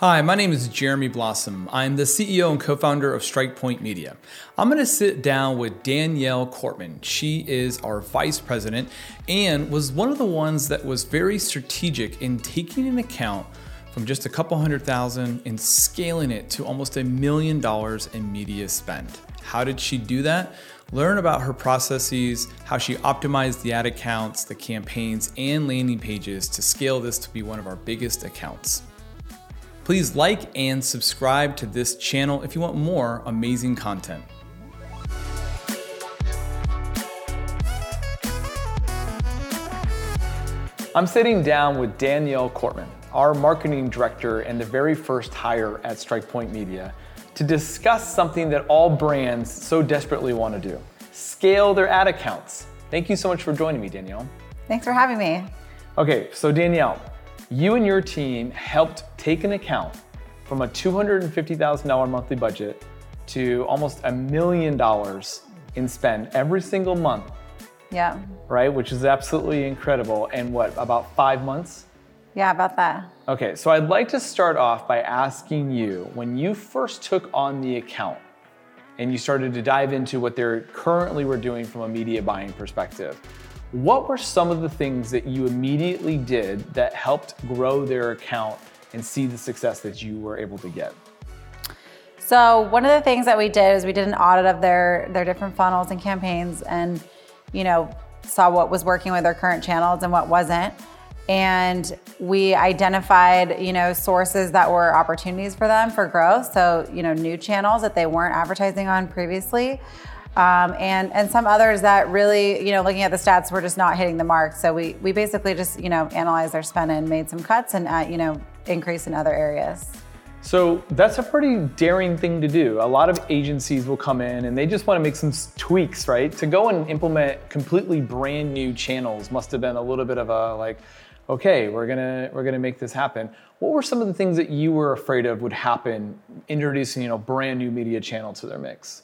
Hi, my name is Jeremy Blossom. I'm the CEO and co founder of StrikePoint Media. I'm going to sit down with Danielle Cortman. She is our vice president and was one of the ones that was very strategic in taking an account from just a couple hundred thousand and scaling it to almost a million dollars in media spend. How did she do that? Learn about her processes, how she optimized the ad accounts, the campaigns, and landing pages to scale this to be one of our biggest accounts. Please like and subscribe to this channel if you want more amazing content. I'm sitting down with Danielle Cortman, our marketing director and the very first hire at StrikePoint Media, to discuss something that all brands so desperately want to do scale their ad accounts. Thank you so much for joining me, Danielle. Thanks for having me. Okay, so Danielle, you and your team helped take an account from a $250,000 monthly budget to almost a million dollars in spend every single month. Yeah. Right, which is absolutely incredible. And what, about five months? Yeah, about that. Okay, so I'd like to start off by asking you when you first took on the account and you started to dive into what they're currently were doing from a media buying perspective, what were some of the things that you immediately did that helped grow their account and see the success that you were able to get? So one of the things that we did is we did an audit of their their different funnels and campaigns and you know saw what was working with their current channels and what wasn't. And we identified you know sources that were opportunities for them for growth. So you know new channels that they weren't advertising on previously um, and and some others that really, you know, looking at the stats, were just not hitting the mark. So we we basically just you know analyzed their spend and made some cuts and uh, you know increase in other areas. So that's a pretty daring thing to do. A lot of agencies will come in and they just want to make some tweaks, right? To go and implement completely brand new channels must have been a little bit of a like, okay, we're gonna we're gonna make this happen. What were some of the things that you were afraid of would happen introducing you know brand new media channel to their mix?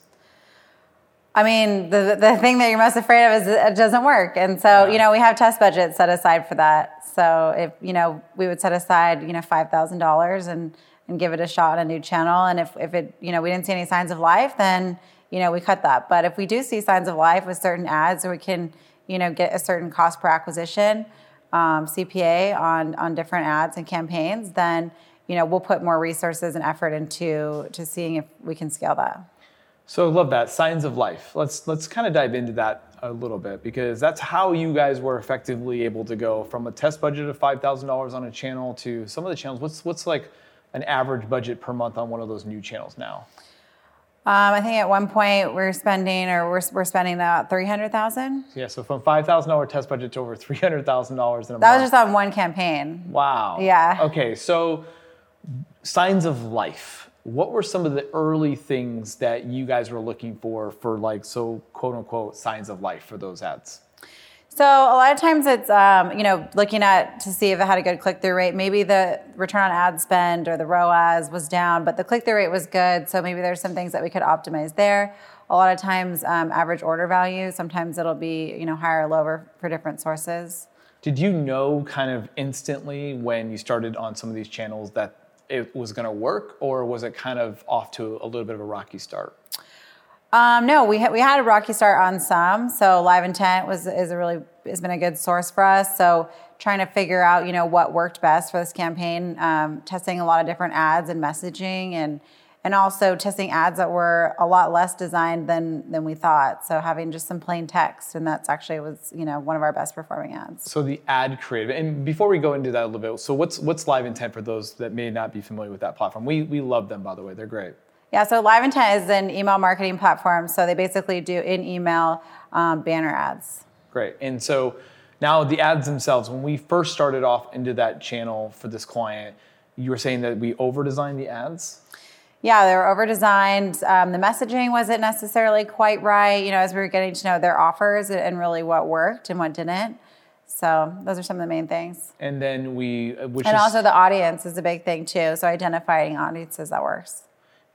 I mean, the, the thing that you're most afraid of is it doesn't work. And so, yeah. you know, we have test budgets set aside for that. So if, you know, we would set aside, you know, $5,000 and, and give it a shot on a new channel. And if, if it, you know, we didn't see any signs of life, then, you know, we cut that. But if we do see signs of life with certain ads or we can, you know, get a certain cost per acquisition, um, CPA on, on different ads and campaigns, then, you know, we'll put more resources and effort into to seeing if we can scale that. So I love that signs of life. Let's let's kind of dive into that a little bit because that's how you guys were effectively able to go from a test budget of five thousand dollars on a channel to some of the channels. What's what's like an average budget per month on one of those new channels now? Um, I think at one point we're spending, or we're, we're spending about three hundred thousand. Yeah, so from five thousand dollar test budget to over three hundred thousand dollars in a that month. That was just on one campaign. Wow. Yeah. Okay, so signs of life what were some of the early things that you guys were looking for for like so quote unquote signs of life for those ads? So a lot of times it's um, you know looking at to see if it had a good click-through rate. Maybe the return on ad spend or the roas was down but the click-through rate was good so maybe there's some things that we could optimize there. A lot of times um, average order value sometimes it'll be you know higher or lower for different sources. Did you know kind of instantly when you started on some of these channels that it was going to work, or was it kind of off to a little bit of a rocky start? Um, no, we had, we had a rocky start on some. So Live Intent was is a really has been a good source for us. So trying to figure out you know what worked best for this campaign, um, testing a lot of different ads and messaging and and also testing ads that were a lot less designed than than we thought. So having just some plain text, and that's actually was you know one of our best performing ads. So the ad creative, and before we go into that a little bit, so what's what's Live Intent for those that may not be familiar with that platform? We we love them by the way, they're great. Yeah, so Live Intent is an email marketing platform. So they basically do in email um, banner ads. Great, and so now the ads themselves. When we first started off into that channel for this client, you were saying that we over designed the ads. Yeah, they were over designed. Um, the messaging wasn't necessarily quite right, you know, as we were getting to know their offers and really what worked and what didn't. So those are some of the main things. And then we, uh, which and is, also the audience is a big thing too. So identifying audiences that works.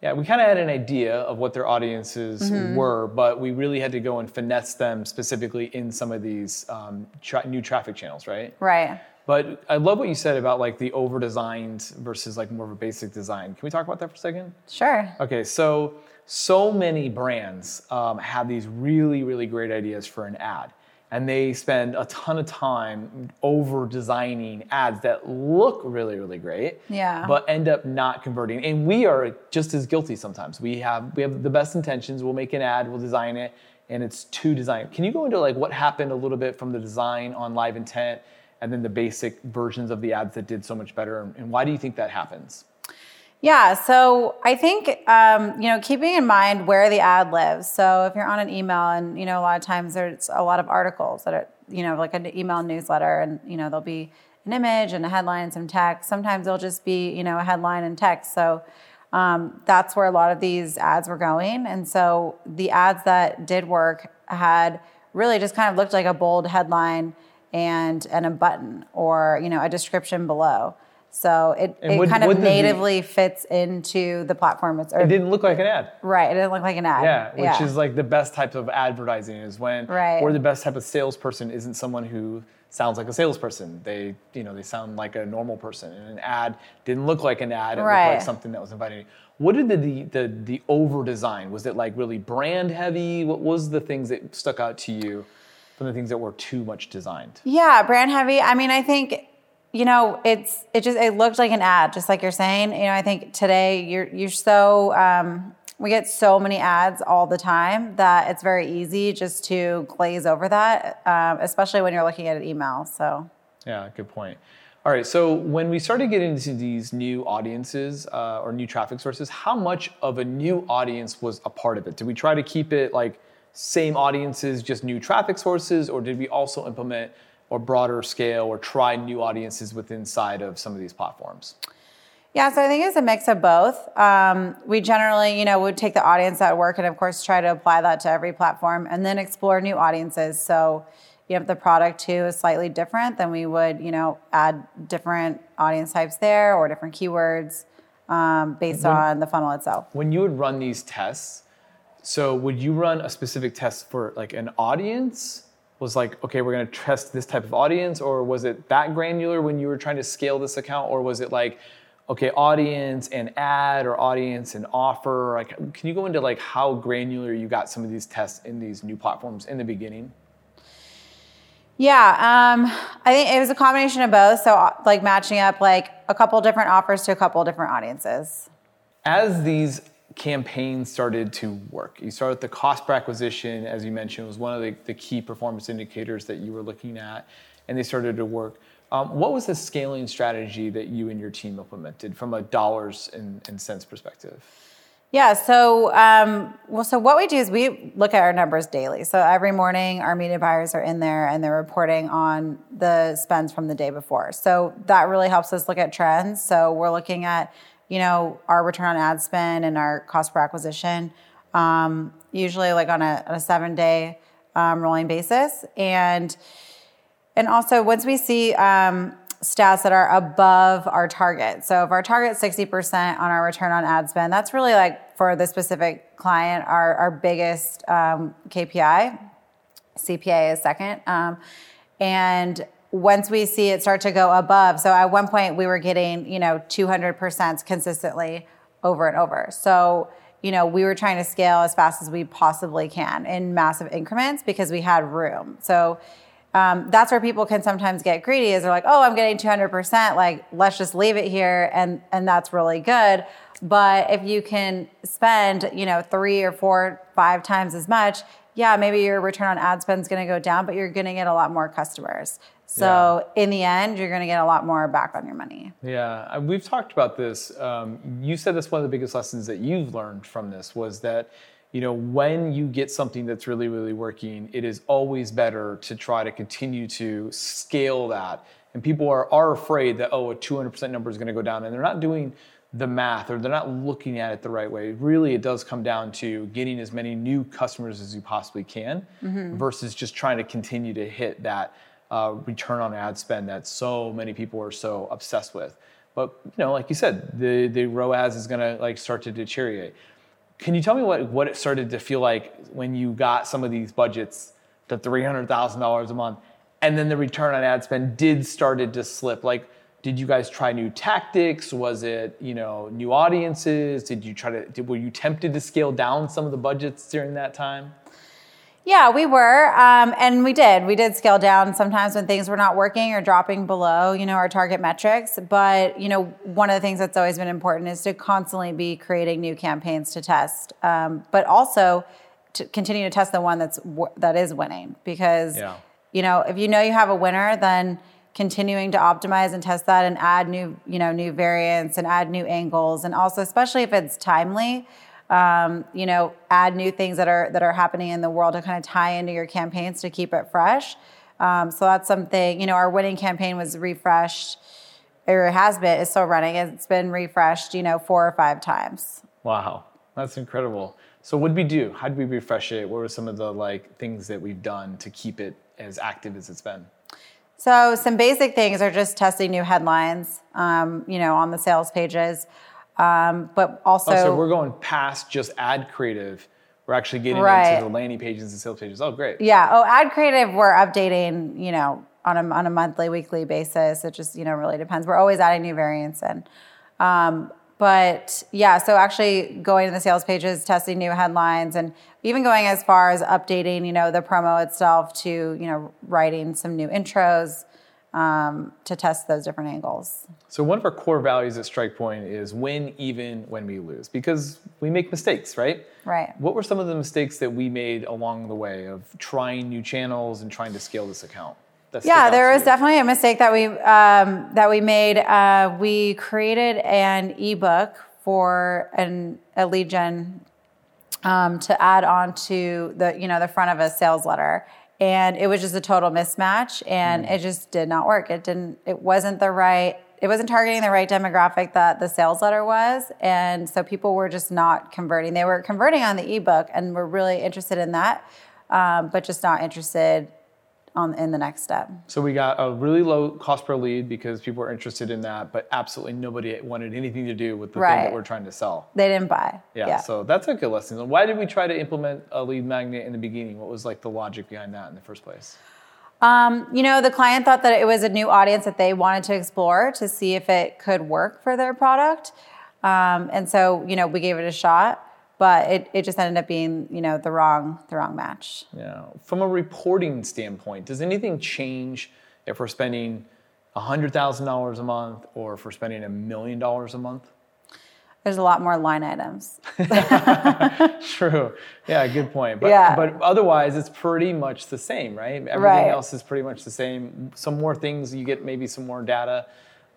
Yeah, we kind of had an idea of what their audiences mm-hmm. were, but we really had to go and finesse them specifically in some of these um, tra- new traffic channels, right? Right. But I love what you said about like the over designed versus like more of a basic design. Can we talk about that for a second? Sure. Okay, so so many brands um, have these really, really great ideas for an ad. And they spend a ton of time over designing ads that look really, really great, Yeah. but end up not converting. And we are just as guilty sometimes. We have we have the best intentions. We'll make an ad, we'll design it, and it's too designed. Can you go into like what happened a little bit from the design on Live Intent, and then the basic versions of the ads that did so much better, and why do you think that happens? Yeah, so I think um, you know keeping in mind where the ad lives. So if you're on an email, and you know a lot of times there's a lot of articles that are you know like an email newsletter, and you know there'll be an image and a headline and some text. Sometimes it'll just be you know a headline and text. So um, that's where a lot of these ads were going, and so the ads that did work had really just kind of looked like a bold headline and and a button or you know a description below. So it, And it kind of natively fits into the platform. It's or, It didn't look like an ad. right. It didn't look like an ad. Yeah, which is like the best type of advertising is when, Right. or the best type of salesperson isn't someone who sounds like a salesperson. They, you know, they sound like a normal person. And an ad didn't look like an ad. It looked like something that was inviting. What did the the the, the over design? Was it like really brand heavy? What was the things that stuck out to you from the things that were too much designed? yeah, brand heavy. I mean, I think you know it's it just it looked like an ad, just like you're saying. You know, I think today you're you're so um, we get so many ads all the time that it's very easy just to glaze over that, um, especially when you're looking at an email. So. Yeah, good point. All right, so when we started getting into these new audiences uh, or new traffic sources, how much of a new audience was a part of it? Did we try to keep it like same audiences, just new traffic sources, or did we also implement or broader scale or try new audiences within inside of some of these platforms? Yeah, so I think it's a mix of both. Um, we generally, you know, would take the audience at work and, of course, try to apply that to every platform, and then explore new audiences. So, you know, if the product too is slightly different, then we would, you know, add different audience types there or different keywords um, based on the funnel itself. When you would run these tests, so would you run a specific test for like an audience? Was like, okay, we're gonna test this type of audience, or was it that granular when you were trying to scale this account, or was it like, okay, audience and ad or audience and offer? Like, can you go into like how granular you got some of these tests in these new platforms in the beginning? Yeah, um, I think it was a combination of both. So, like matching up like a couple different offers to a couple different audiences. as these campaigns started to work, you started the cost per acquisition, as you mentioned, was one of the, the key performance indicators that you were looking at, and they started to work. Um, what was the scaling strategy that you and your team implemented from a dollars and, and cents perspective? Yeah. So, um, well, so what we do is we look at our numbers daily. So every morning, our media buyers are in there and they're reporting on the spends from the day before. So that really helps us look at trends. So we're looking at, you know, our return on ad spend and our cost per acquisition, um, usually like on a, on a seven day um, rolling basis, and and also, once we see um, stats that are above our target, so if our target is 60% on our return on ad spend, that's really like for the specific client, our, our biggest um, KPI. CPA is second. Um, and once we see it start to go above, so at one point we were getting, you know, 200% consistently over and over. So, you know, we were trying to scale as fast as we possibly can in massive increments because we had room. So, um, that's where people can sometimes get greedy is they're like, oh, I'm getting 200%, like, let's just leave it here. And, and that's really good. But if you can spend, you know, three or four, five times as much, yeah, maybe your return on ad spend is going to go down, but you're going to get a lot more customers. So in the end, you're going to get a lot more back on your money. Yeah, we've talked about this. Um, you said that's one of the biggest lessons that you've learned from this was that, you know, when you get something that's really, really working, it is always better to try to continue to scale that. And people are, are afraid that, oh, a 200% number is going to go down, and they're not doing the math or they're not looking at it the right way. Really, it does come down to getting as many new customers as you possibly can versus just trying to continue to hit that uh, return on ad spend that so many people are so obsessed with. But you know, like you said, the the ROAS is gonna like start to deteriorate. Can you tell me what what it started to feel like when you got some of these budgets, to three hundred thousand dollars a month, and then the return on ad spend did started to slip. Like, did you guys try new tactics? Was it you know new audiences? Did you try to? Did, were you tempted to scale down some of the budgets during that time? Yeah, we were, um, and we did. We did scale down sometimes when things were not working or dropping below, you know, our target metrics. But you know, one of the things that's always been important is to constantly be creating new campaigns to test, um, but also to continue to test the one that's that is winning. Because yeah. you know, if you know you have a winner, then continuing to optimize and test that and add new, you know, new variants and add new angles, and also especially if it's timely um, you know, add new things that are that are happening in the world to kind of tie into your campaigns to keep it fresh. Um, so that's something. You know, our winning campaign was refreshed, or it has been. It's still running. It's been refreshed. You know, four or five times. Wow, that's incredible. So what did we do? How did we refresh it? What were some of the like things that we've done to keep it as active as it's been? So some basic things are just testing new headlines. Um, you know, on the sales pages. Um, but also, oh, so we're going past just ad creative. We're actually getting right. into the landing pages and sales pages. Oh, great. Yeah. Oh, ad creative. We're updating. You know, on a on a monthly, weekly basis. It just you know really depends. We're always adding new variants in. Um, but yeah, so actually going to the sales pages, testing new headlines, and even going as far as updating, you know, the promo itself to you know writing some new intros, um, to test those different angles. So one of our core values at StrikePoint is win even when we lose because we make mistakes, right? Right. What were some of the mistakes that we made along the way of trying new channels and trying to scale this account? Yeah, there was you? definitely a mistake that we um, that we made. Uh, we created an ebook for an a lead gen um, to add on to the you know the front of a sales letter and it was just a total mismatch and mm. it just did not work it didn't it wasn't the right it wasn't targeting the right demographic that the sales letter was and so people were just not converting they were converting on the ebook and were really interested in that um, but just not interested on in the next step. So we got a really low cost per lead because people were interested in that, but absolutely nobody wanted anything to do with the right. thing that we're trying to sell. They didn't buy. Yeah, yeah, So that's a good lesson. Why did we try to implement a lead magnet in the beginning? What was like the logic behind that in the first place? Um, you know, the client thought that it was a new audience that they wanted to explore to see if it could work for their product. Um, and so, you know, we gave it a shot but it, it just ended up being you know the wrong the wrong match. Yeah. From a reporting standpoint does anything change if we're spending $100000 a month or if we're spending a million dollars a month? There's a lot more line items. True. Yeah good point. But, yeah. but otherwise it's pretty much the same right? Everything right. else is pretty much the same. Some more things you get maybe some more data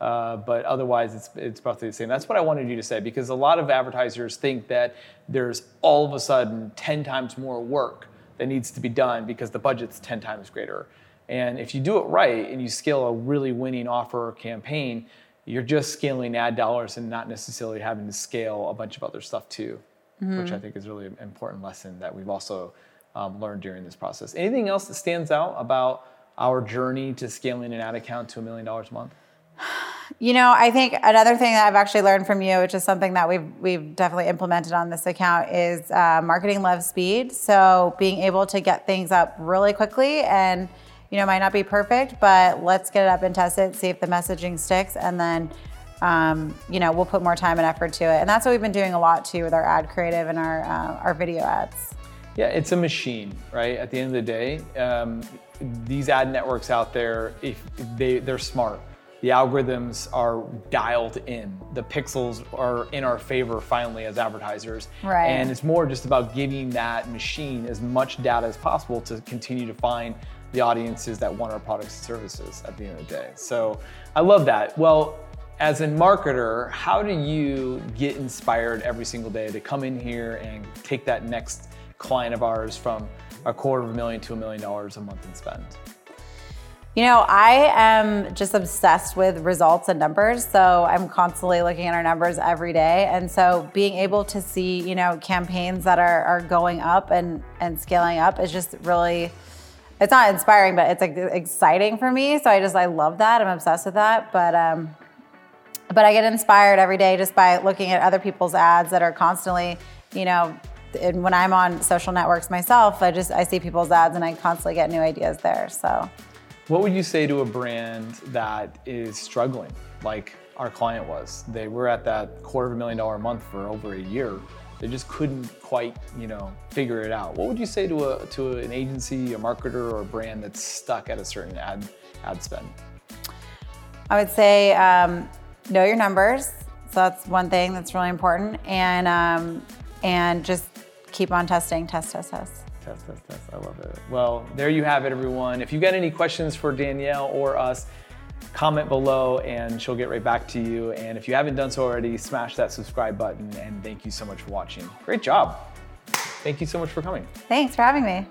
uh, but otherwise, it's, it's roughly the same. That's what I wanted you to say because a lot of advertisers think that there's all of a sudden 10 times more work that needs to be done because the budget's 10 times greater. And if you do it right and you scale a really winning offer or campaign, you're just scaling ad dollars and not necessarily having to scale a bunch of other stuff too, mm-hmm. which I think is really an important lesson that we've also um, learned during this process. Anything else that stands out about our journey to scaling an ad account to a million dollars a month? You know, I think another thing that I've actually learned from you, which is something that we've we've definitely implemented on this account, is uh, marketing loves speed. So being able to get things up really quickly and you know might not be perfect, but let's get it up and test it, see if the messaging sticks, and then um, you know we'll put more time and effort to it. And that's what we've been doing a lot too with our ad creative and our uh, our video ads. Yeah, it's a machine, right? At the end of the day, um, these ad networks out there, if they they're smart the algorithms are dialed in. The pixels are in our favor finally as advertisers. Right. And it's more just about giving that machine as much data as possible to continue to find the audiences that want our products and services at the end of the day. So I love that. Well, as a marketer, how do you get inspired every single day to come in here and take that next client of ours from a quarter of a million to a million dollars a month in spend? You know, I am just obsessed with results and numbers. So I'm constantly looking at our numbers every day. And so being able to see, you know, campaigns that are, are going up and, and scaling up is just really, it's not inspiring, but it's like exciting for me. So I just, I love that. I'm obsessed with that. But, um, but I get inspired every day just by looking at other people's ads that are constantly, you know, and when I'm on social networks myself, I just, I see people's ads and I constantly get new ideas there. So What would you say to a brand that is struggling, like our client was? They were at that quarter of a million dollar a month for over a year. They just couldn't quite, you know, figure it out. What would you say to a to an agency, a marketer, or a brand that's stuck at a certain ad ad spend? I would say um, know your numbers. So that's one thing that's really important, and um, and just keep on testing, test, test, test. Test, test, test. I love it. Well, there you have it, everyone. If you got any questions for Danielle or us, comment below and she'll get right back to you. And if you haven't done so already, smash that subscribe button. And thank you so much for watching. Great job. Thank you so much for coming. Thanks for having me.